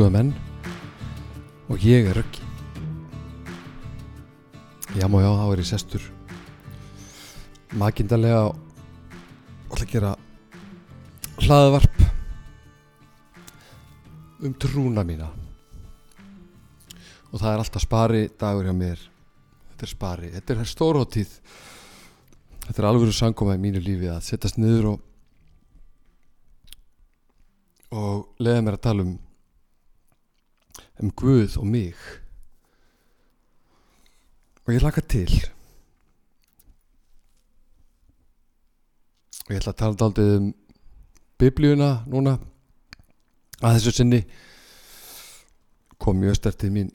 Guða menn og ég er Röggi. Já má já, þá er ég sestur. Makindalega og ætla að gera hlaðvarp um trúna mína. Og það er alltaf spari dagur hjá mér. Þetta er spari, þetta er stórhóttíð þetta er alveg sangoma í mínu lífi að setjast niður og og leiða mér að tala um um Guð og mig. Og ég laka til. Og ég ætla að tala daldið um biblíuna núna. Að þessu sinni kom mjög stertið mín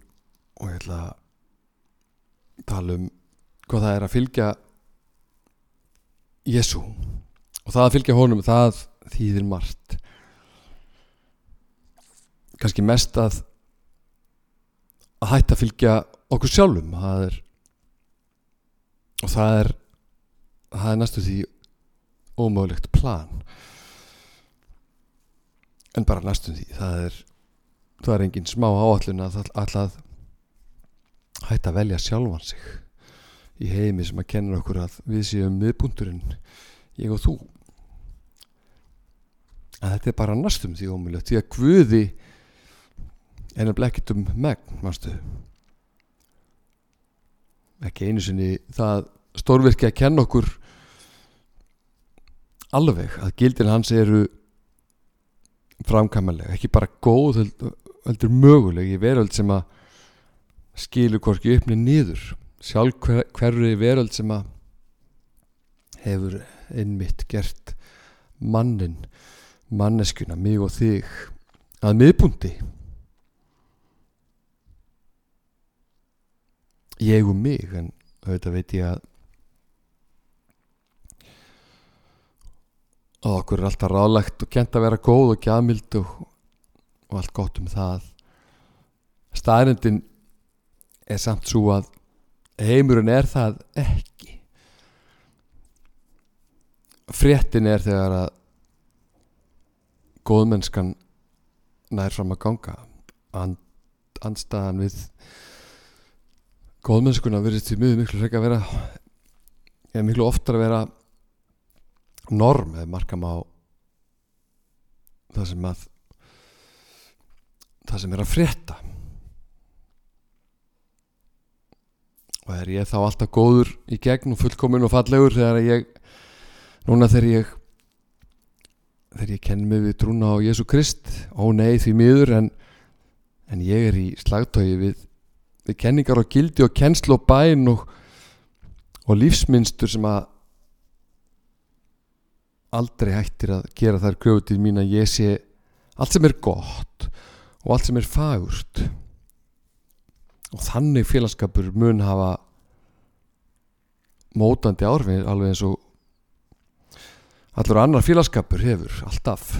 og ég ætla að tala um hvað það er að fylgja Jésu og það að fylgja honum það þýðir margt. Kannski mest að að hætta að fylgja okkur sjálfum. Það er og það er það er næstu því ómögulegt plan. En bara næstu því það er það er engin smá áallun að alltaf hætta að velja sjálfan sig í heimi sem að kenna okkur að við séum miðbúndurinn ég og þú. Að þetta er bara næstum því ómögulegt því að Guði en er blekkit um megn mástu ekki einu sinni það stórvirkja að kenna okkur alveg að gildin hans eru framkvæmlega ekki bara góð heldur möguleg í veröld sem að skilur hvorki uppni nýður sjálf hver, hverju í veröld sem að hefur einmitt gert mannin manneskuna, mig og þig að miðbúndi ég og mig en auðvitað veit ég að að okkur er alltaf ráðlegt og kent að vera góð og gjamild og, og allt gott um það. Staðrindin er samt svo að heimurinn er það ekki. Fréttin er þegar að góðmennskan nær fram að ganga. And, andstaðan við góðmennskuna verðist því mjög miklu frekka að vera eða miklu oftar að vera norm eða markam á það sem að það sem er að frétta. Og er ég þá alltaf góður í gegn og fullkomin og fallegur þegar ég núna þegar ég þegar ég kenn mig við trúna á Jésu Krist? Ó nei því miður en, en ég er í slagtögi við við kenningar og gildi og kennslu og bæn og, og lífsmynstur sem að aldrei hættir að gera þær grjótið mín að ég sé allt sem er gott og allt sem er fagurt. Og þannig félagskapur mun hafa mótandi árfið alveg eins og allur annar félagskapur hefur alltaf.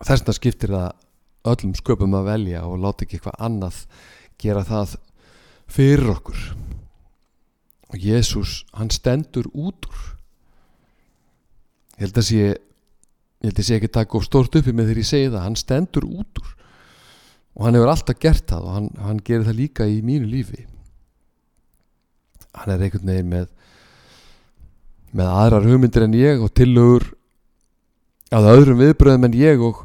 Þess vegna skiptir það öllum sköpum að velja og láta ekki eitthvað annað gera það fyrir okkur. Og Jésús hann stendur út úr. Ég held að sé ég held að sé ekki taka of stórt uppi með þegar ég segi það. Hann stendur út úr. Og hann hefur alltaf gert það og hann, hann gerir það líka í mínu lífi. Hann er einhvern veginn með með aðrar hugmyndir en ég og tillögur að öðrum viðbröðum en ég og,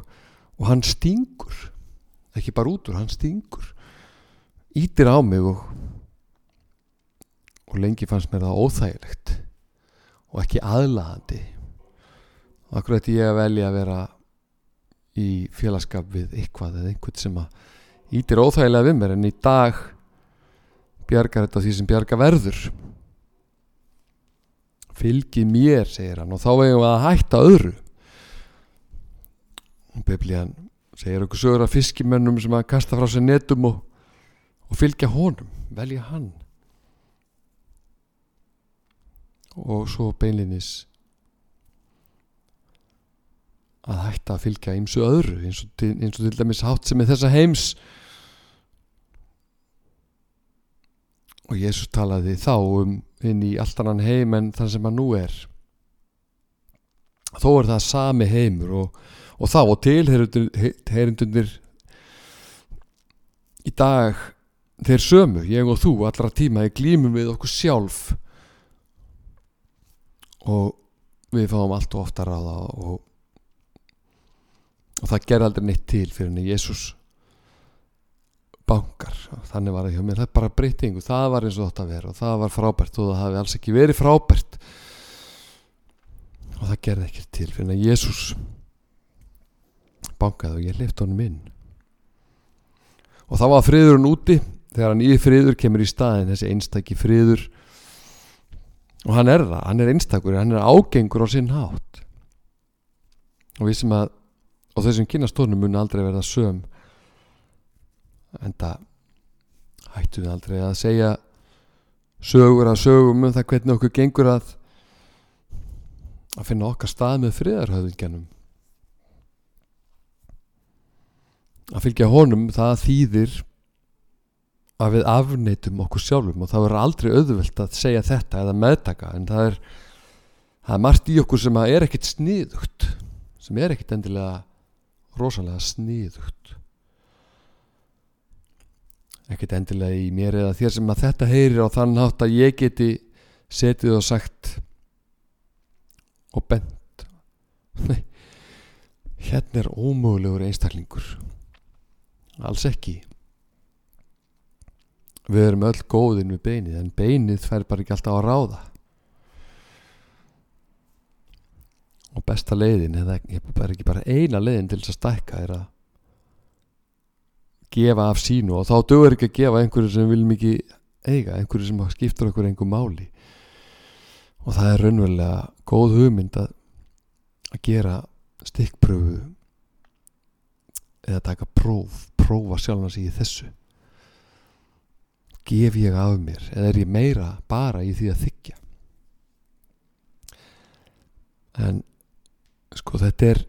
og hann stingur. Ekki bara út úr, hann stingur ítir á mig og og lengi fannst mér það óþægilegt og ekki aðlaðandi. Og akkur ætti ég að velja að vera í félagskap við eitthvað eða einhvern sem að ítir óþægilega við mér en í dag bjargar þetta því sem bjarga verður. Fylgið mér segir hann og þá eigum við að hætta öðru. Og biblíðan segir okkur sögur af fiskimennum sem að kasta frá sér netum og og fylgja honum, velja hann. Og svo beinlinis að hætta að fylgja ymsu öðru eins og, til, eins og til dæmis hátt sem er þessa heims. Og Jésús talaði þá um inn í allt annan heim en þann sem hann nú er. Þó er það sami heimur og, og þá og tilherundunir í dag þeir sömu, ég og þú allra tíma, ég glýmum við okkur sjálf. Og við fáum allt og ofta ráða og, og það ger aldrei neitt til fyrir henni Jésús bankar. Þannig var það hjá mér, það er bara breytingu það var eins og þetta vera og það var frábært og það hafi alls ekki verið frábært. Og það gerði ekki til fyrir að Jésús bankaði og ég lefði honum inn. Og þá var friðurinn úti þegar hann í friður kemur í staðin þessi einstakki friður. Og hann er það, hann er einstakur hann er ágengur á sinn hátt. Og við sem að og þessum kynastónum mun aldrei verða söm en það hættu við aldrei að segja sögur að sögum um það hvernig okkur gengur að að finna okkar stað með friðarhauðingjanum að fylgja honum það þýðir að við afneitum okkur sjálfum og það verður aldrei auðvöld að segja þetta eða meðtaka en það er, það er margt í okkur sem er ekkit sniðugt sem er ekkit endilega rosalega sniðugt. Ekkert endilega í mér eða þér sem að þetta heyrir á þann hátt að ég geti setið og sagt og bent. Nei hérna er ómögulegur einstaklingur. Alls ekki við erum öll góðin við beinið en beinið fær bara ekki alltaf að ráða. Og besta leiðin eða ekki bara eina leiðin til þess að stækka er að gefa af sínu. Og þá dögur ekki að gefa einhverju sem vil mikið eiga, einhverju sem skiptur okkur einhver máli. Og það er raunverulega góð hugmynd að, gera stikkpröfu eða taka próf, prófa sjálf hans í þessu gef ég af mér eða er ég meira bara í því að þykja en sko þetta er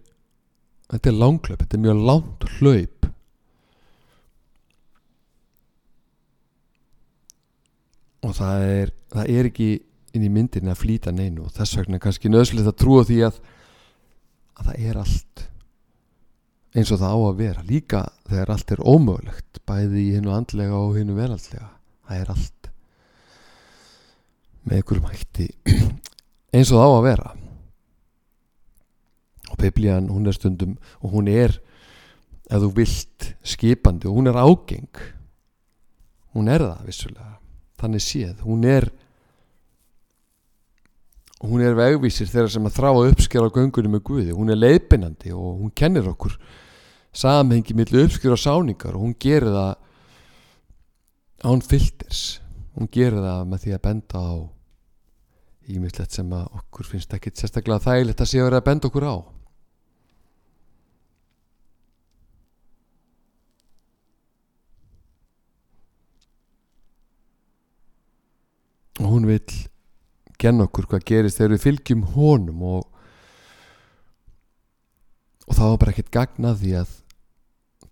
þetta er langklöp, þetta er mjög langt hlaup. Og það er, það er ekki inn í myndin að flýta neinu og þess vegna kannski nöðslega að trúa því að, að það er allt eins og það á að vera. Líka þegar allt er ómögulegt bæði í hinnu andlega og hinnu veraldlega það er allt með einhverjum hætti eins og það á að vera. Og biblían hún er stundum og hún er ef þú vilt skipandi og hún er ágeng. Hún er það vissulega. Þannig séð hún er hún er vegvísir þegar sem að þrá að uppskjara göngunum með Guði, hún er leiðbeinandi og hún kennir okkur samhengi millir uppskjara sáningar og hún gerir það án filters. Hún gerir það með því að benda á ímislegt sem að okkur finnst ekki sérstaklega þægilegt að sé að vera að benda okkur á. Og hún vil genna okkur hvað gerist þegar við fylgjum honum og og það var bara ekkert gagnað því að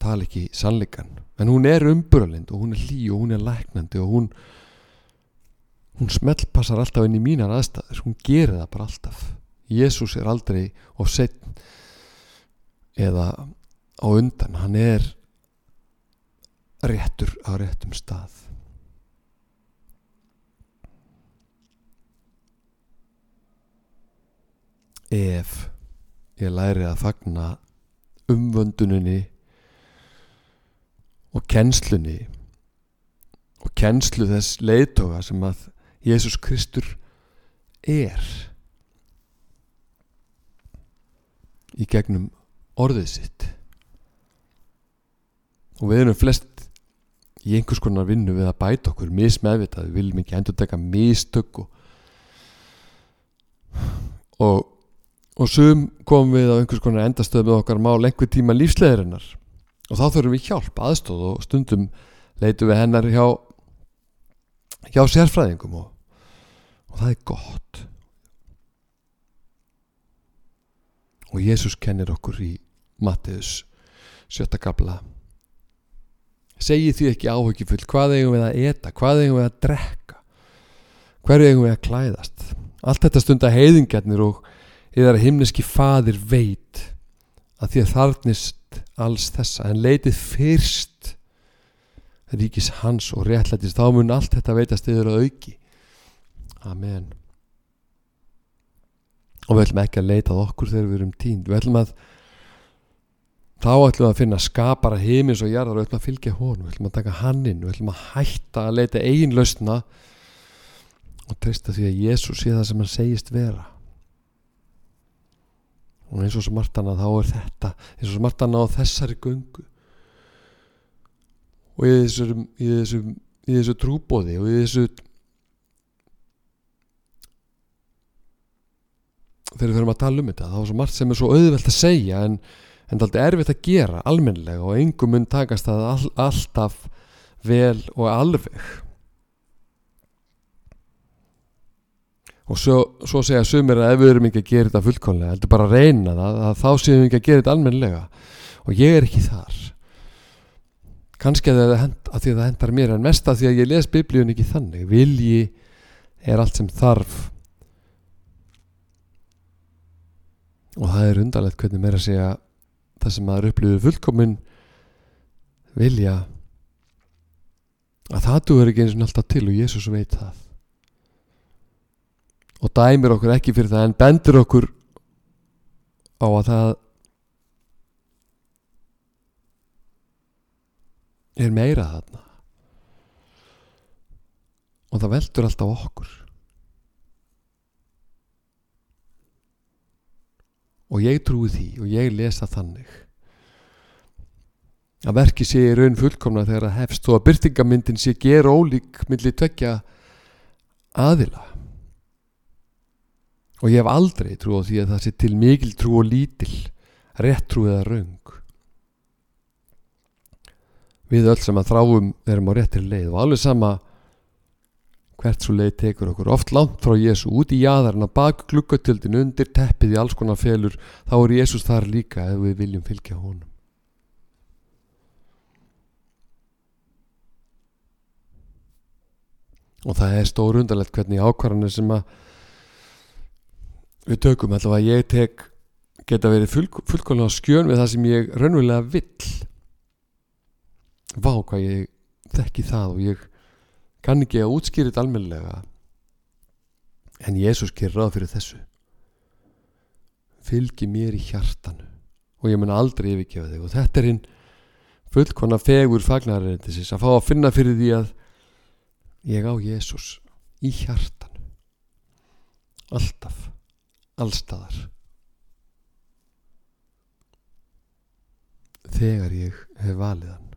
tala ekki sannleikan en hún er umburalind og hún er hlý og hún er læknandi og hún hún smellpassar alltaf inn í mínar aðstæður. Hún gerir það bara alltaf. Jésús er aldrei og setn eða á undan. Hann er réttur á réttum stað. Ef ég læri að fagna umvönduninni og kennslunni og kennslu þess leiðtoga sem að Jésús Kristur er í gegnum orðið sitt. Og við erum flest í einhvers konar vinnu við að bæta okkur mismeðvitað, við viljum ekki endur teka mistök og, og og sum komum við á einhvers konar endastöð með okkar mál einhver tíma lífsleðirinnar og þá þurfum við hjálp aðstóð og stundum leitum við hennar hjá hjá sérfræðingum og, og það er gott. Og Jésús kennir okkur í Mattiðus sjötta gabla segi því ekki áhugifull hvað eigum við að eta, hvað eigum við að drekka hverju eigum við að klæðast? Allt þetta stunda heiðingarnir og eða himneski fadir veit að því að þarnist alls þessa en leitið fyrst ríkis hans og réttlætist þá mun allt þetta veitast yfir að auki. Amen. Og við ætlum ekki að leita okkur þegar við erum tínd við ætlum að þá ætlum við að finna skapara heimins og jarðar við ætlum að fylgja hon við ætlum að taka hann inn, við ætlum að hætta að leita eigin lausna og treysta því að Jésús sé það sem hann segist vera og eins og svo margt annað þá er þetta eins og svo margt annað á þessari gungu og í þessu, í þessu, í þessu trúbóði og í þessu þegar við fyrir að tala um þetta þá er svo margt sem er svo auðvelt að segja en, en það er erfitt að gera almenlega og engum mun takast það all, alltaf vel og alveg og svo, svo segja sumir að ef við erum ekki að gera þetta fullkonlega heldur bara að reyna það að þá séum við ekki að gera þetta almenlega og ég er ekki þar. Kannski að, hend, að því að það hendar mér en mest að því að ég les biblíun ekki þannig. Vilji er allt sem þarf. Og það er undarlegt hvernig mér að segja það sem maður upplýður fullkomin vilja að það duður ekki eins og alltaf til og Jésús veit það og dæmir okkur ekki fyrir það en bendur okkur á að það er meira þarna. Og það veldur alltaf okkur. Og ég trúi því og ég lesa þannig að verki sé í raun fullkomna þegar að hefst og að byrtingamyndin sé ger ólík millir tvekja aðila og ég hef aldrei trú á því að það sé til mikil trú og lítil rétt trú eða raung við öll sem að þráum erum á réttir leið og alveg sama hvert svo leið tekur okkur. Oft langt frá Jésu út í jæðarna bak glukkatöldin undir teppið í alls konar felur þá er Jésús þar líka ef við viljum fylgja honum. Og það er stór undarlegt hvernig ákvarðanir sem að við tökum allavega að ég tek geta verið full, fullkvæmlega skjön við það sem ég raunverulega vill. Vá hvað ég þekki það og ég kann ekki að útskýra þetta almenlega en Jésús gerir ráð fyrir þessu. Fylgi mér í hjartanu og ég mun aldrei yfirgefa þig. Og þetta er hinn fullkonna fegur fagnarreindisins að fá að finna fyrir því að ég á Jésús í hjartanu. Alltaf allstaðar. Þegar ég hef valið hann.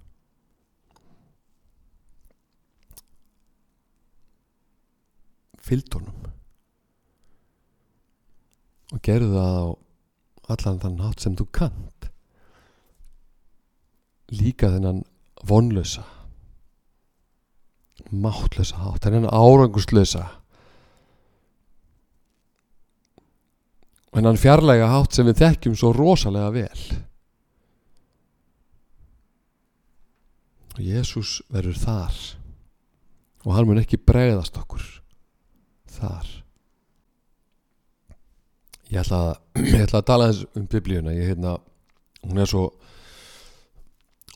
Fyllt honum. Og gerðu það á allan þann hátt sem þú kant líka þennan vonlösa máttlösa hátt þennan árangustlösa þennan fjarlæga hátt sem við þekkjum svo rosalega vel. Og Jésús verður þar og hann mun ekki bregðast okkur þar. Ég ætla að, ég ætla að tala eins um biblíuna. Ég hérna, hún er svo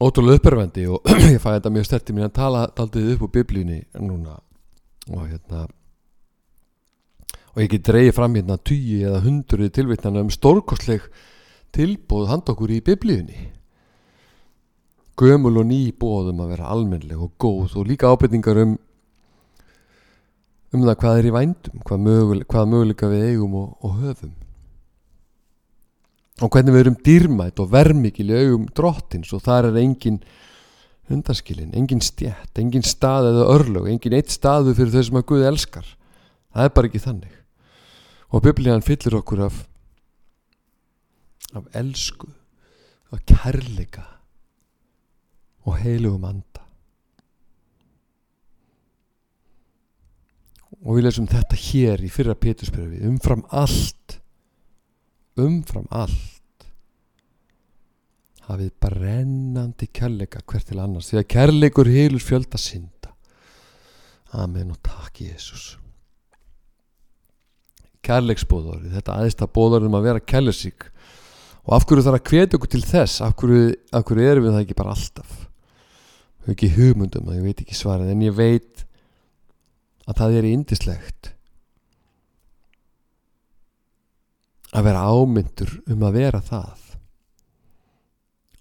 ótrúlega uppörfendi og ég fæ þetta mjög sterti mér að tala daldið upp á biblíunni núna og hérna og ég get dreyið fram hérna tíu eða hundru tilvittnana um stórkostleg tilbóð hand okkur í biblíunni. Gömul og ný bóðum að vera almenleg og góð og líka ábyrningar um um það hvað er í vændum hvað, möguleika, hvað möguleika við eigum og, og höfum. Og hvernig við erum dýrmætt og vermikil í augum drottins og þar er engin hundaskilin, engin stjætt engin stað eða örlög, engin eitt staðu fyrir þau sem að Guð elskar. Það er bara ekki þannig og biblíðan fyllir okkur af af elsku af kærleika og heilugum and og við lesum þetta hér í fyrra pétursbyrfi umfram allt umfram allt hafið brennandi kærleika hvert til annars því að kærleikur heilur fjölda synda. Amen og takk Jésús kærleiksbóðorið þetta aðeins að bóðorið um að vera kærleisík og af hverju þarf að hvetja okkur til þess? Af hverju, af hverju erum við það ekki bara alltaf? Við hefum ekki hugmyndum það ég veit ekki svarið en ég veit að það er indislegt að vera ámyndur um að vera það.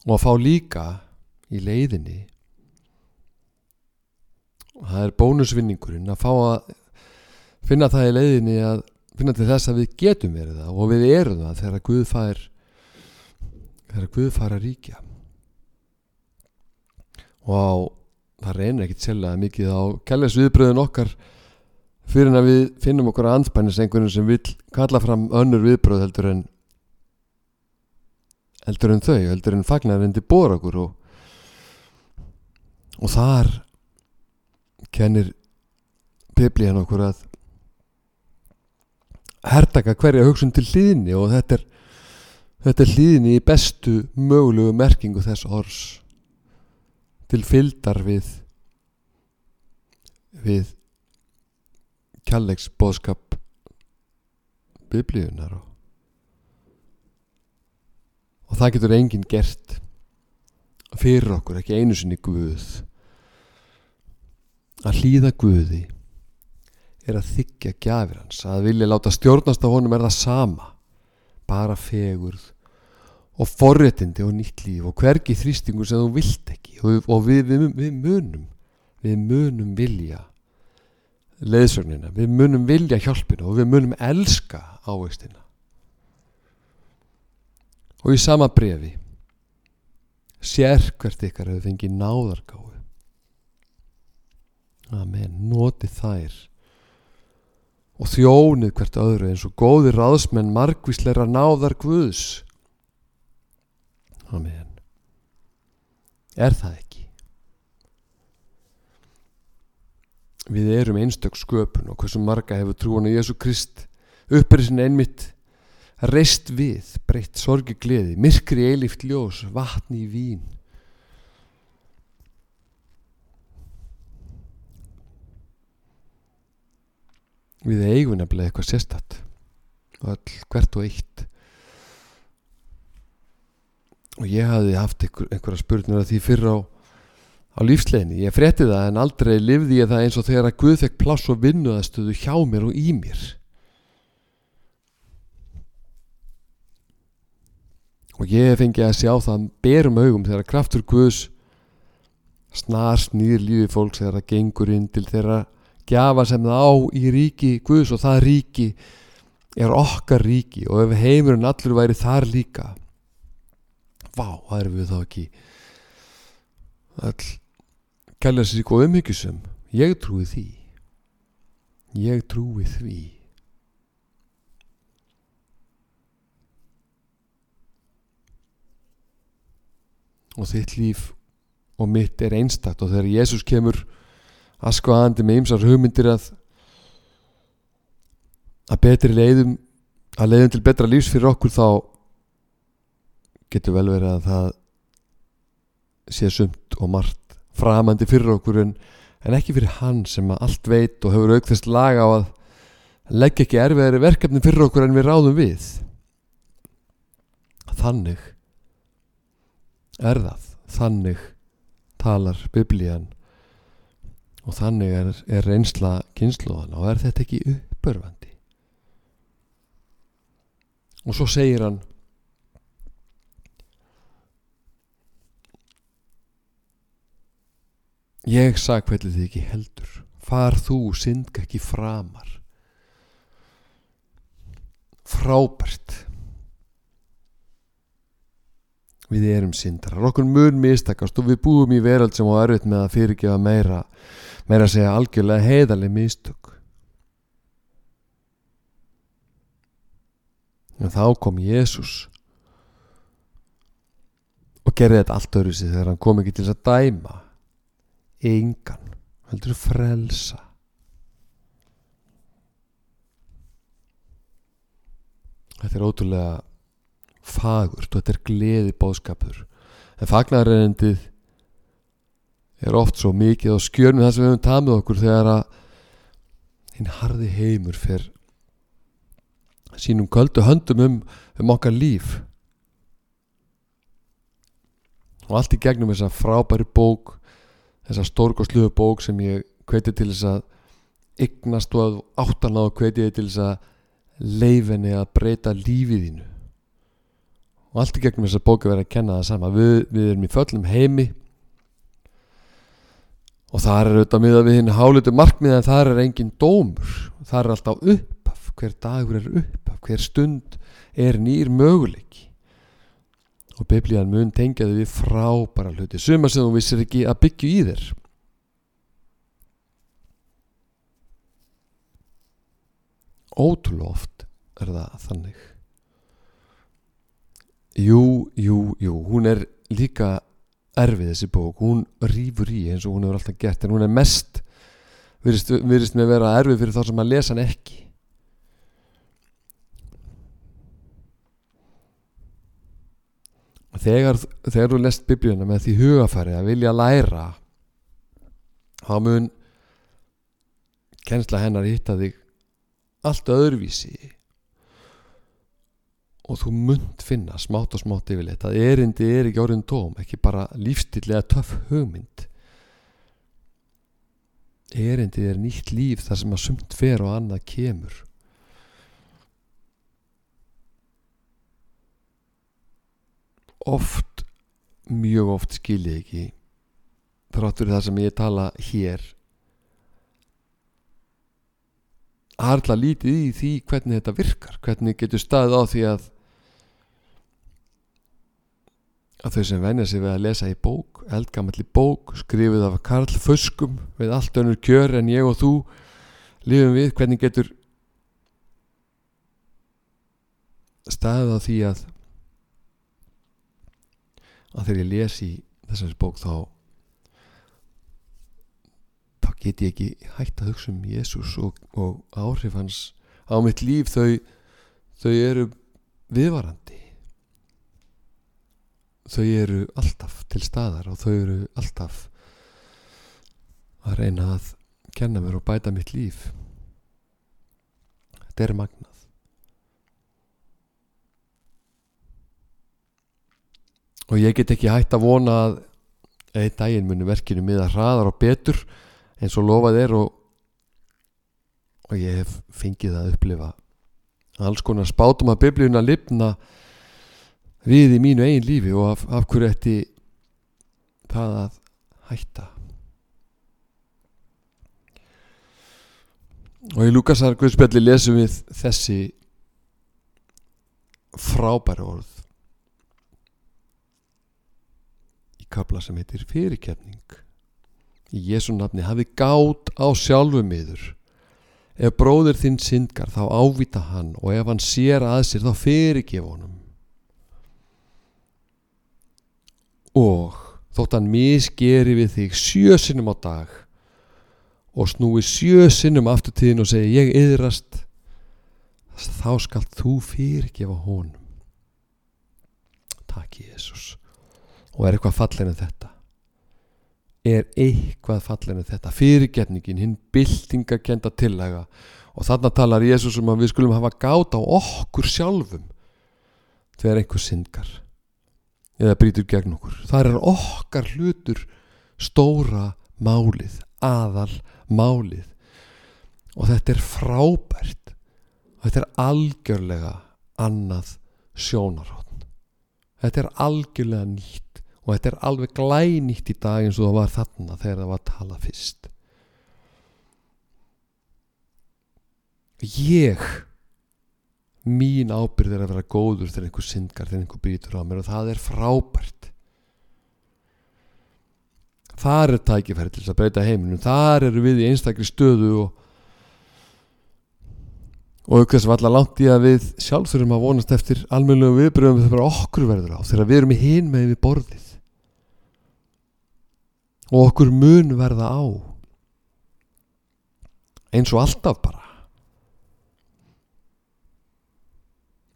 Og að fá líka í leiðinni og það er bónusvinningurinn að fá að finna það í leiðinni að finna til þess að við getum verið það og við erum það þegar Guð fær þegar Guð fær að ríkja. Og það reynir ekkit sérlega mikið á kærleisviðbröðun okkar fyrir að við finnum okkur að anspænis einhvern sem vil kalla fram önnur viðbröð heldur en heldur en þau, heldur en fagnar en þið bóra okkur og, og þar kennir biblíðan okkur að hertaka hverja hugsun til hlýðinni og þetta er þetta er hlýðinni í bestu mögulegu merkingu þess orðs til fyldar við við kjallegs bóðskap biblíunar og, og það getur enginn gert fyrir okkur, ekki einu sinni Guð að hlýða Guði er að þykja gjafir hans að vilja láta stjórnast á honum er það sama. Bara fegurð og forréttindi og nýtt líf og hvergi þrýstingur sem þú vilt ekki. Og, og við, við, við munum við munum vilja leðsögnina, við munum vilja hjálpina og við munum elska ávegstina og í sama brefi sér hvert ykkar hefur fengið náðargáðu Amen, noti þær og þjónið hvert öðru eins og góði ráðsmenn margvísleira náðar Guðs. Amen. Er það ekki? Við erum einstök sköpun og hversu marga hefur trúan á Jésu Krist upprissin einmitt reist við, breytt sorgi gleði, myrkri eilíft ljós, vatni í vín við eigum nefnilega eitthvað sérstatt all hvert og eitt. Og ég hafði haft einhver, einhverja spurnir að því fyrir á, á lífsleginni ég frétti það en aldrei livði ég það eins og þegar að Guð fekk pláss og vinnuðastöðu hjá mér og í mér. Og ég fengi að sjá það berum augum þegar kraftur Guðs snar snýr lífi fólks þegar það gengur inn til þeirra gjafa sem það á í ríki Guðs og það ríki er okkar ríki og ef heimurinn allur væri þar líka vá, það er við þá ekki all kæla sér góð umhyggjusum ég trúi því. Ég trúi því. Og þitt líf og mitt er einstakt og þegar Jésús kemur askvaðandi með ymsar hugmyndir að að betri leiðum að leiðum til betra lífs fyrir okkur þá getur vel verið að það sé sumt og margt framandi fyrir okkur en, en ekki fyrir hann sem að allt veit og hefur aukþest laga á að leggja ekki erfiðari verkefni fyrir okkur en við ráðum við. Þannig er það. Þannig talar biblían og þannig er, er reynsla kynsluðan og er þetta ekki uppörfandi og svo segir hann ég sagfælli þið ekki heldur. Far þú syndga ekki framar. Frábært við erum syndrar okkur mun mistakast og við búum í verald sem á erfitt með að fyrirgefa meira meira að segja algjörlega heiðarlega mistök. En þá kom Jésús og gerði þetta allt öðru sig þegar hann kom ekki til þess að dæma engan heldur frelsa. Þetta er ótrúlega fagurt og þetta er gleði bóðskapur en fagnarreindið er oft svo mikið á skjörnum það sem við höfum tað með okkur þegar að hinn harði heimur fer sínum köldu höndum um, um okkar líf. Og allt í gegnum þessa frábæri bók þessa stórgóðsluðu bók sem ég hveti til þess að ygnast og áttan á hveti til þess að leifinni að breyta lífiðínu og allt í gegnum þessa bók er verið að kenna það sama. Við, við erum í föllum heimi. Og það er auðvitað miða við hinn hálutu markmið en það er engin dómur. Það er alltaf uppaf hver dagur er uppaf, hver stund er nýr möguleiki. Og biblían mun tengjaði við frábæra hluti. Suma sem þú vissir ekki að byggju í þér. Ótrúlega oft er það þannig jú, jú, jú hún er líka erfið þessi bók, hún rýfur í eins og hún hefur alltaf gert en hún er mest virðist, virðist með vera erfið fyrir þá sem að lesa hann ekki. Þegar, þegar þú lest biblíuna með því hugafæri að vilja læra þá mun kennsla hennar hitta þig allt öðruvísi og þú munt finna smátt og smátt yfirleitt að erindi er ekki orðin tóm ekki bara lífstillega töff hugmynd. Erindi er nýtt líf þar sem að sumt fer og annað kemur. Oft mjög oft skilji ekki þráttur það sem ég tala hér harla lítið í því hvernig þetta virkar hvernig getur staðið á því að að þau sem venja sig við að lesa í bók eldgamalli bók, skrifið af Karl Föskum við allt önnur kjör en ég og þú lifum við, hvernig getur staðið á því að að þegar ég les í þessari bók þá þá get ég ekki hægt að hugsa um Jésús og, og áhrif hans á mitt líf. Þau þau eru viðvarandi þau eru alltaf til staðar og þau eru alltaf að reyna að kenna mér og bæta mitt líf. Þetta er magnað. Og ég get ekki hægt að vona að einn daginn muni verkinu miða hraðar og betur eins og lofað er og, og ég hef fengið að upplifa alls konar spátum að biblíuna lifna við í mínu eigin lífi og af, af hverju ætti það að hætta? Og í Lukasar Guðspjalli lesum við þessi frábæri orð kapla sem heitir fyrirkefning í Jésu nafni hafi gát á sjálfum yður ef bróður þinn syndgar þá ávita hann og ef hann sér að sér þá fyrirgef honum og þótt hann misgeri við þig sjösinnum á dag og snúi sjösinnum aftur tíðin og segi ég yðrast þá skal þú fyrirgefa honum. Takk Jésús og er eitthvað fallinu þetta? Er eitthvað fallinu þetta? Fyrirgetningin, hinn byltingakenda tillega og þarna talar Jésús um að við skulum hafa gátt á okkur sjálfum þegar einhver syndgar eða brítur gegn okkur. Þar er okkar hlutur stóra málið aðal málið. Og þetta er frábært. Þetta er algjörlega annað sjónarhótt þetta er algjörlega nýtt og þetta er alveg glænýtt í dag eins og það var þarna þegar það var að tala fyrst. Ég mín ábyrð er að vera góður þegar einhver syndgar, þegar einhver býtur á mér og það er frábært. Þar er tækifæri til þess að breyta heiminum. Þar eru við í einstakri stöðu og og aukveðs var alltaf langt í að við sjálf þurfum að vonast eftir almeinlega viðbröðum bara okkur verður á þegar við erum í hinn með við borðið. Og okkur mun verða á. Eins og alltaf bara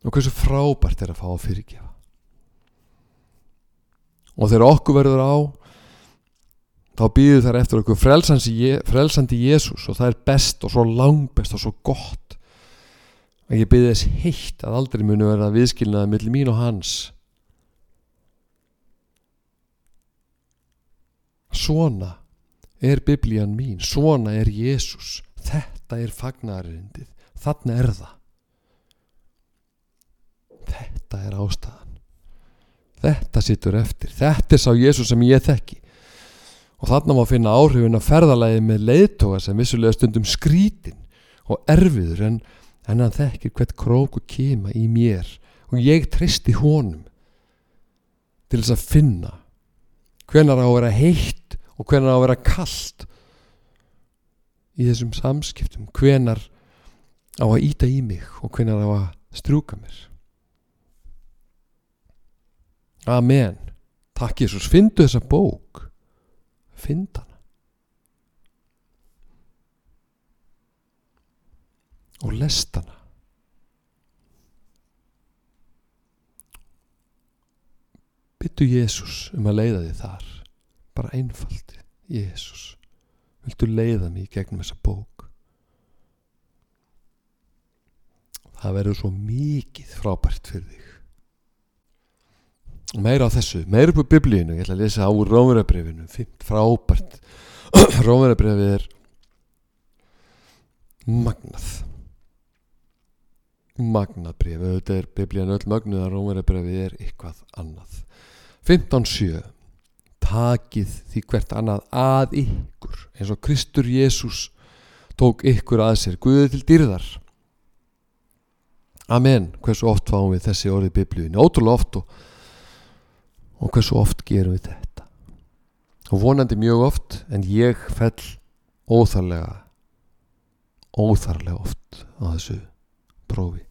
og hversu frábært er að fá að fyrirgefa. Og þegar okkur verður á þá býður þær eftir okkur frelsandi, Jésús og það er best og svo langbest og svo gott. Að ég byrði þess heitt að aldrei munu verða viðskilnaði millir mín og hans. Svona er biblían mín svona er Jésús þetta er fagnarindið þarna er það þetta er ástæðan. Þetta sittur eftir. Þetta er sá Jésús sem ég þekki. Og þarna má finna áhrifin að ferðalagi með leiðtoga sem vissulega stundum skrítin og erfiður en, en hann þekkir hvert króku kema í mér. Og ég tristi honum til þess að finna hvenar á að vera heitt og hvenar á að vera kallt í þessum samskiptum. Hvenar á að íta í mig og hvenar á að strúka mér Amen. Takk Jésús, fyndu þessa bók. Fynd hana. Og lest hana. Byttu Jésús um að leiða þig þar. Bara einfalt Jésús, viltu leiða mig gegnum þessa bók? Það verður svo mikið frábært fyrir þig meira á þessu, meira upp á biblíinu ég ætla að lesa á Rómurabrefinu frábært. Rómurabrefið er magnað. Magnað bref auðvitað er biblían öll magnuð að Rómurabrefið er eitthvað annað. 15.7 takið því hvert annað að ykkur eins og Kristur Jésús tók ykkur að sér. Guðið til dýrðar. Amen. Hversu oft fáum við þessi orðið biblíinu ótrúlega oft og og hversu oft gerum við þetta? Og vonandi mjög oft en ég fell óþarlega óþarlega oft á þessu prófi.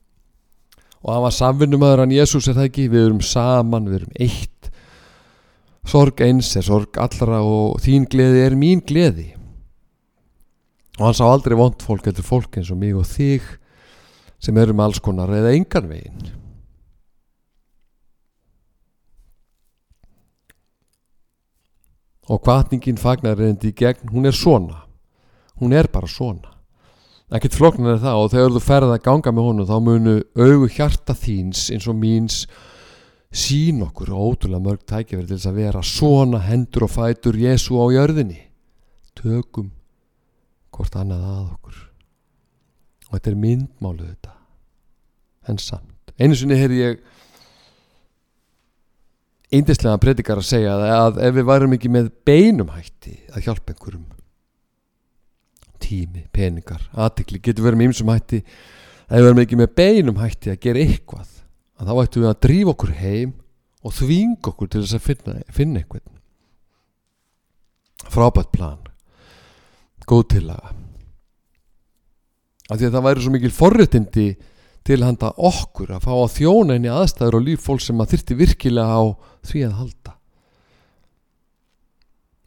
Og hann var samvinnumöður hann Jésús er það ekki? Við erum saman, við erum eitt. Sorg eins er sorg allra og þín gleði er mín gleði. Og hann sá aldrei vond fólk eftir fólk eins og mig og þig sem erum alls konar eða engan veginn og kvatningin fagnar reyndi í gegn. Hún er svona. Hún er bara svona. Ekkert floknar er það. Og þegar þú ferð að ganga með honum þá munu augu hjarta þíns eins og míns sín okkur ótrúlega mörg tækifæri til þess að vera svona hendur og fætur Jésu á jörðinni. Tökum hvort annað að okkur. Og þetta er myndmáluð þetta. En samt. Einu sinni heyrði ég eindislega predikar að segja að ef við værum ekki með beinum hætti að hjálpa einhverjum tími, peningar, aðtikli getur verið með ymsum hætti ef við værum ekki með beinum hætti að gera eitthvað að þá ættum við að drífa okkur heim og þvinga okkur til þess að finna, finna einhvern. Frábært plan. Góð tillaga. Af því að það væri svo mikil forréttindi til handa okkur að fá að þjóna í aðstæður og líf fólk sem að þyrti virkilega á því að halda.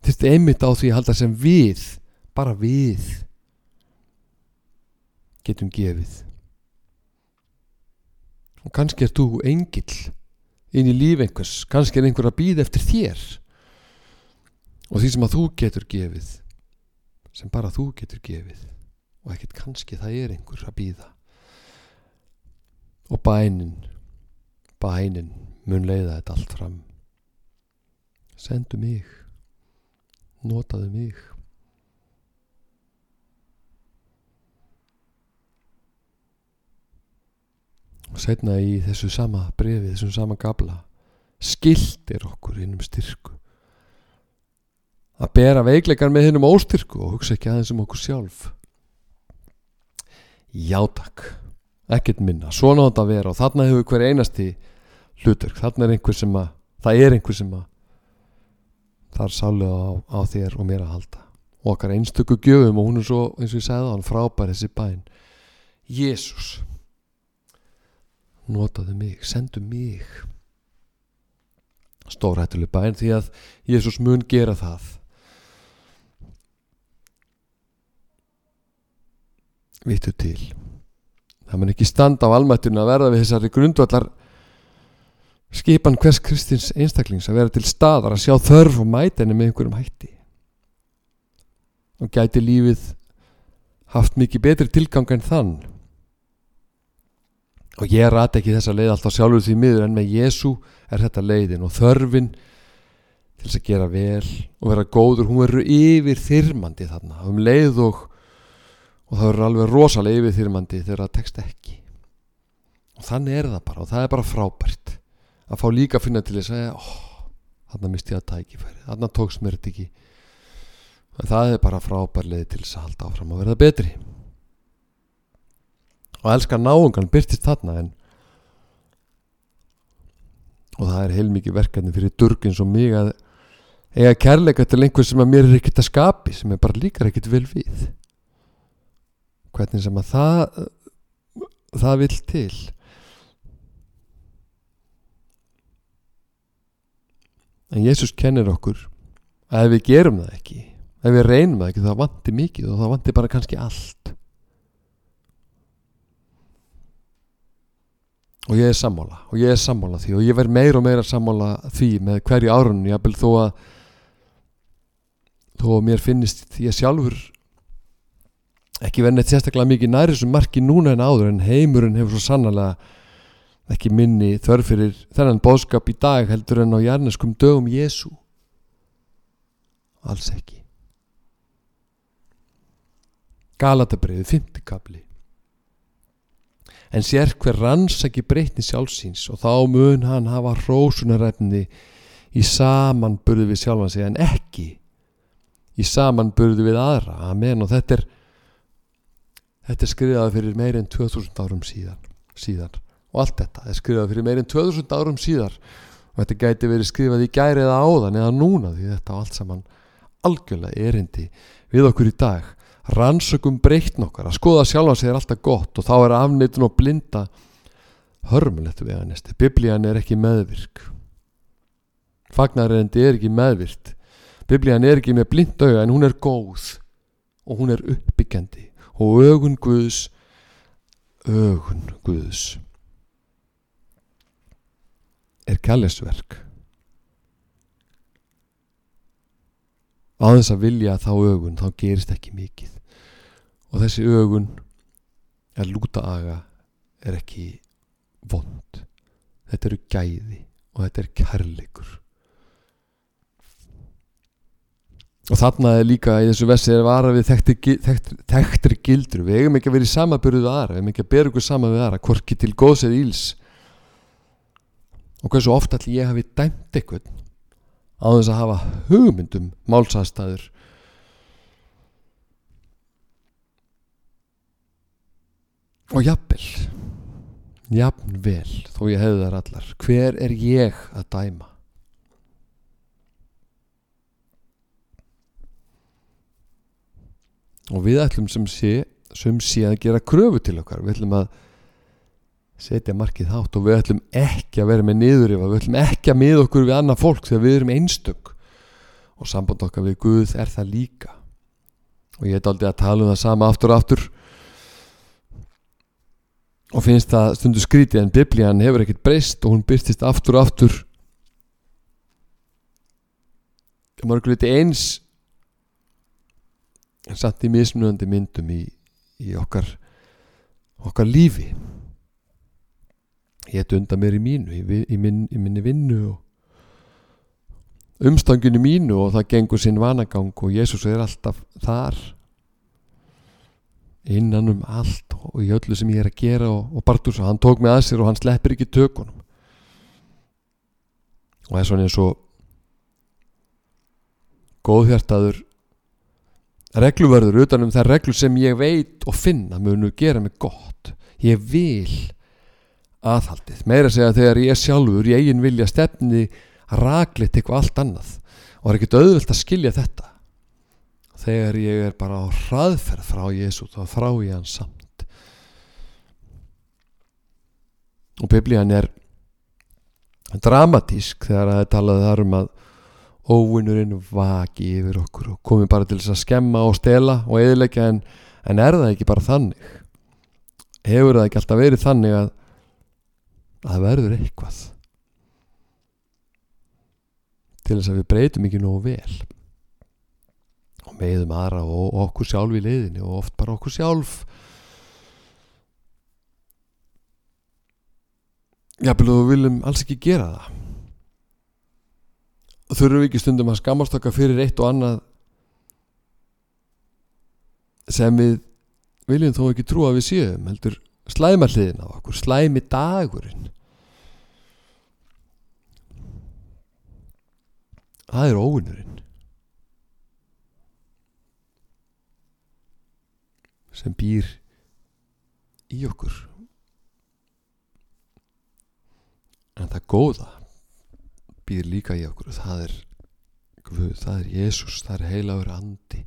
Þyrti einmitt á því að halda sem við bara við getum gefið. Og kannski er þú engill inn í líf einhvers kannski er einhver að býða eftir þér og því sem að þú getur gefið sem bara þú getur gefið. Og ekkert kannski það er einhver að býða og bænin bænin mun leiða þetta allt fram. Sendu mig notaðu mig. Og setna í þessu sama brefi, þessum sama gabla skildir okkur innum styrku. Að bera veikleikar með hennum óstyrku og hugsa ekki aðeins um okkur sjálf. Já takk ekkert minna, svona átt að vera og þarna hefur hver einasti hlutur þarna er einhver sem að það er einhver sem að það er sálega á, á þér og mér að halda. Og okkar einstöku gjöfum og hún er svo eins og ég segði hann frábær þessi bæn. Jésús notaðu mig, sendu mig. Stórhættuleg bæn því að Jésús mun gera það. Vittu til það mun ekki standa á almættinu að verða við þessari grundvallar skipan hvers kristins einstaklings að vera til staðar að sjá þörf og mætinni með einhverjum hætti. Og gæti lífið haft mikið betri tilgang en þann. Og ég rati ekki þessa leið alltaf sjálfur því miður en með Jésu er þetta leiðin og þörfin til þess að gera vel og vera góður, hún verður yfir þyrmandi þarna um leið og og það verður alveg rosalega yfir þyrmandi þegar það tekst ekki. Og þannig er það bara og það er bara frábært að fá líka að finna til þess að oh, þarna misti ég að tækifæri þarna tókst mér þetta ekki. En það er bara frábær leið til þess að halda áfram að verða betri. Og elskar náungan byrtist þarna en og það er heilmikið verkefni fyrir durgin svo mig að eiga kærleika til einhver sem að mér er ekkert að skapi sem er bara líkar ekkert vel við hvernig sem að það það vil til. En Jésús kennir okkur að ef við gerum það ekki ef við reynum það ekki þá vantir mikið og þá vantir bara kannski allt. Og ég er sammála og ég er sammála því og ég verð meira og meira sammála því með hverju árunni ég þó að þó að mér finnist að sjálfur ekki verið neitt sérstaklega mikið næri sem marki núna en áður en heimurinn hefur svo sannlega ekki minni þörf fyrir þennan bóðskap í dag heldur en á jarneskum dögum Jésu alls ekki. Galatabriði, fymtikabli en sér hver rannsaki breytni sjálfsins og þá mun hann hafa hrósunarefni í samanburði við sjálfan sig en ekki í samanburði við aðra. Amen. Og þetta er þetta er skriðað fyrir meirinn 2000 árum síðan, síðan og allt þetta er skrifað fyrir meirinn 2000 árum síðar. Og þetta gæti verið skrifað í gæri eða áðan eða núna því þetta allt saman algjörlega erindi við okkur í dag. Rannsökum breytn okkar að skoða sjálfa sig er alltaf gott og þá er afnitun og blinda hörmulegt við næstu biblían er ekki meðvirk. Fagnarrendi er ekki meðvirkt. Biblían er ekki með blind auga en hún er góð og hún er uppbyggjandi og ögun Guðs ögun Guðs. Er kærleisverk á þess að vilja þá ögun þá gerist ekki mikið. Og þessi ögun að lúta aga er ekki vond. Þetta eru gæði og þetta er kærleikur og þarna er líka í þessu vessi er vara við þekktir, gildur við eigum ekki að vera í samaburðu aðra. Við eigum ekki að bera okkur sama við aðra hvorki til góðs eða íls og hversu ofta allir ég hafi dæmt eitthvað á þess að hafa hugmyndum málsastæður og jafnvel jafnvel þó ég hefði þar allar hver er ég að dæma og við ætlum sem sé sem sé að gera kröfu til okkar. Við ætlum að setja markið hátt og við ætlum ekki að vera með niður við ætlum ekki að miða okkur við annað fólk þegar við erum einstök. Og samband okkar við Guð er það líka. Og ég heit aldrei að tala um það sama aftur og aftur. Og finnst það stundu skrítið en biblían hefur ekkert breyst og hún byrstist aftur og aftur. Mörguleiti eins satt í mismunandi myndum í, í okkar okkar lífi. Ég ætti undan mér í mínu í, í, minn, í minni vinnu og umstanginu mínu og það gengur sinn vanagang og Jésús er alltaf þar. Innan um allt og í öllu sem ég er að gera og, og Bartus hann tók mig að sér og hann sleppir ekki tökunum. Og það er svona eins og góðhjartaður regluverður utanum það reglu sem ég veit og finna munu gera mig gott. Ég vil aðhaldið, meira segja þegar ég sjálfur í eigin vilja stefni raglit eitthvað allt annað. Og er ekkert auðvilt að skilja þetta. Þegar ég er bara á hraðferð frá Jésu þá frá ég hann samt. Og biblían er dramatísk þegar það er talað þar um að óvinnurinn vaki yfir okkur og komi bara til þess að skemma og stela og eðilegja en, en er það ekki bara þannig? Hefur það ekki alltaf verið þannig að að það verður eitthvað? Til þess að við breytum ekki nógu vel. Og meðum aðra og, og okkur sjálf í leiðinni og oft bara okkur sjálf. Jafnvel þú viljum alls ekki gera það þurfum við ekki stundum að skamast okkar fyrir eitt og annað sem við viljum þó ekki trúa að við séum heldur slæmarliðin á okkur slæmi dagurinn. Það er óvinnurinn sem býr í okkur. En það góða býr líka í okkur. Það er Guð, það er Jésús, það er heilagur andi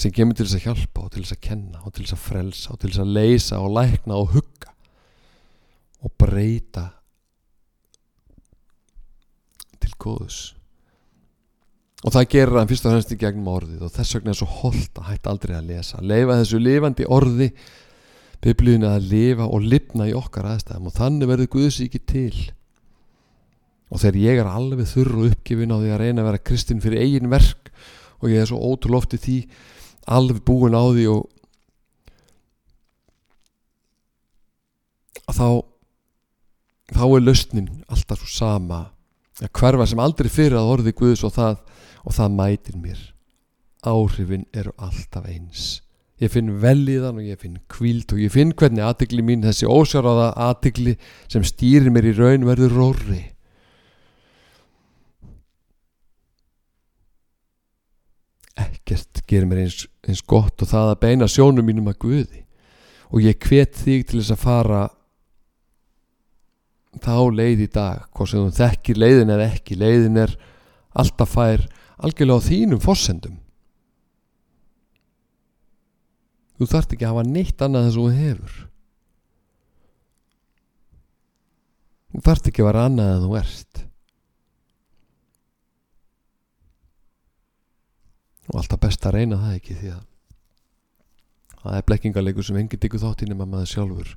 sem kemur til þess að hjálpa og til þess að kenna og til þess að frelsa og til þess að leysa og lækna og hugga og breyta til góðus og það gerir hann fyrst og fremst í gegnum orðið og þess vegna er svo holdt að hætta aldrei að lesa. Leifa þessu lifandi orði biblíðinu að lifa og lifna í okkar aðstæðum og þannig verður Guðsíki til. Og þegar ég er alveg þurr og uppgifin á því að reyna að vera kristinn fyrir eigin verk og ég er svo ótrúlofti því alveg búin á því og þá þá er lausnin alltaf svo sama. Að hverfa sem aldrei fyrir að orði Guðs og það, og það mætir mér. Áhrifin eru alltaf eins ég finn velíðan og ég finn kvíld og ég finn hvernig aðtikli mín þessi ósjáraða aðtikli sem stýrir mér í raun verður róri ekkert gerir mér eins, eins gott og það að beina sjónum mínum að Guði. Og ég hvet þig til þess að fara þá leið í dag hvort sem þú þekkir leiðin eða ekki. Leiðin er alltaf fær algjörlega á þínum fórsendum þú þarft ekki að hafa neitt annað þess að þú hefur. Þú þarft ekki að vera annað en þú ert. Og alltaf best að reyna það ekki því að það er blekkingarleikur sem enginn diggur þáttinn nema maður sjálfur.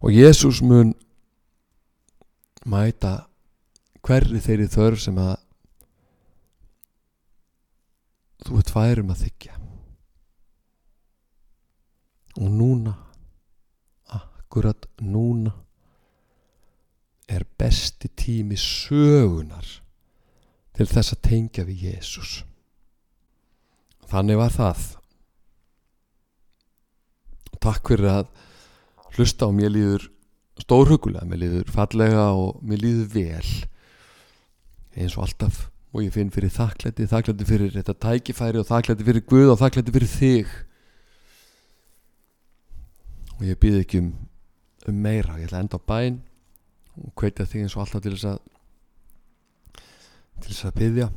Og Jésús mun mæta hverri þeirri þörf sem að þú ert færum að þykja og núna akkurat núna er besti tími sögunar til þess að tengja við Jésús þannig var það. Takk fyrir að hlusta og mér líður stórhugulega, mér líður fallega og mér líður vel. Eins og alltaf og ég finn fyrir þakklæti, þakklæti fyrir þetta tækifæri og þakklæti fyrir Guð og þakklæti fyrir þig og ég býð ekki um, um meira, ég ætla að enda á bæn og kveita þig eins og alltaf til þess að til þess að byggja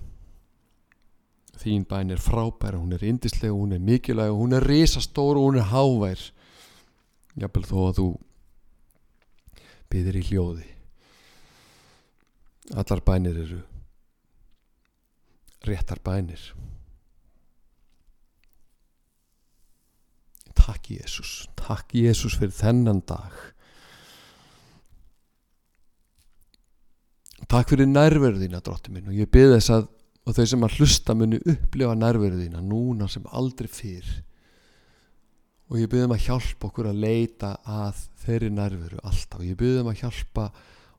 þín bæn er frábæra, hún er indislega, hún er mikilvæg hún er risastóru og hún er hávær. Jafnvel þó að þú byðir í hljóði. Allar bænir eru réttar bænir Takk Jésús Takk Jésús fyrir þennan dag. Takk fyrir nærverðina drótti minn og ég byrði þess að og þau sem að hlusta muni upplifa nærverðina núna sem aldrei fyrr. Og ég byrðum að hjálpa okkur að leita að þeirri nærveru alltaf. Og ég byrðum að hjálpa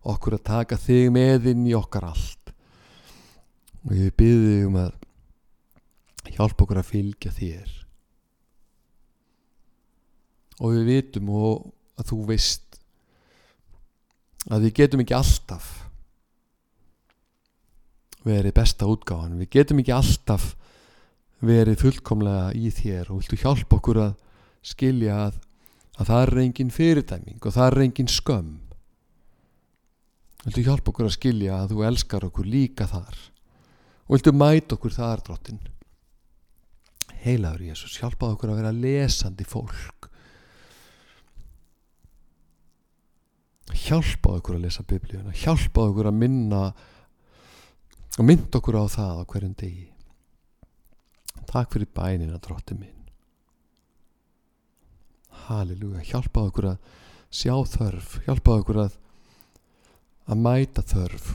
okkur að taka þig með inn í okkar allt. Og ég byrðum að hjálpa okkur að fylgja þér og við vitum og að þú veist að við getum ekki alltaf verið besta útgáðan við getum ekki alltaf verið fullkomlega í þér. Og viltu hjálpa okkur að skilja að, að það er engin fyrirtæming og það er engin skömm. Viltu hjálpa okkur að skilja að þú elskar okkur líka þar? Og viltu mæta okkur þar drottin heilaður Jésús hjálpað okkur að vera lesandi fólk hjálpað okkur að lesa biblíuna hjálpað okkur að minna og mynd okkur á það á hverjum degi. Takk fyrir bænina drótti minn. Halleluja hjálpaðu okkur að sjá þörf hjálpaðu okkur að að mæta þörf.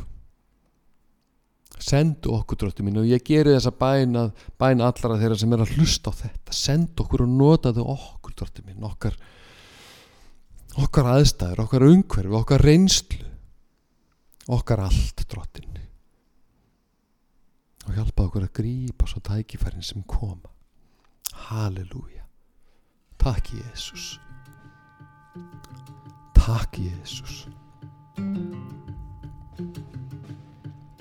Sendu okkur drótti minn og ég geri þessa bæna bæna allara þeirra sem er að hlusta á þetta. Sendu okkur og notaðu okkur drótti minn okkar okkar aðstæður, okkar umhverfi, okkar reynslu okkar allt drottin og hjálpa okkur að grípa svo tækifærin sem koma. Halleluja. Takk Jésús Takk Jésús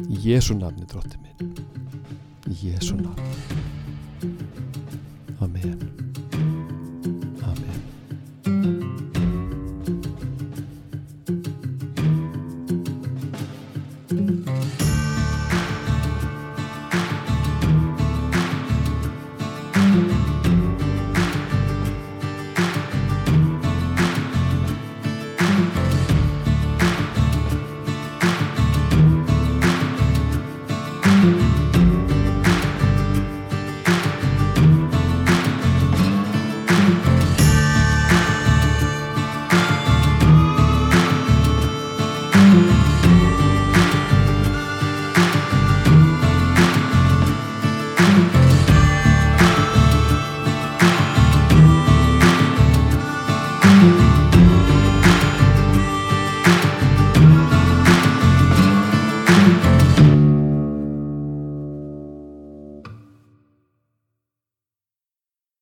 Jésu nafni drottin minn. Jésu nafni. Amen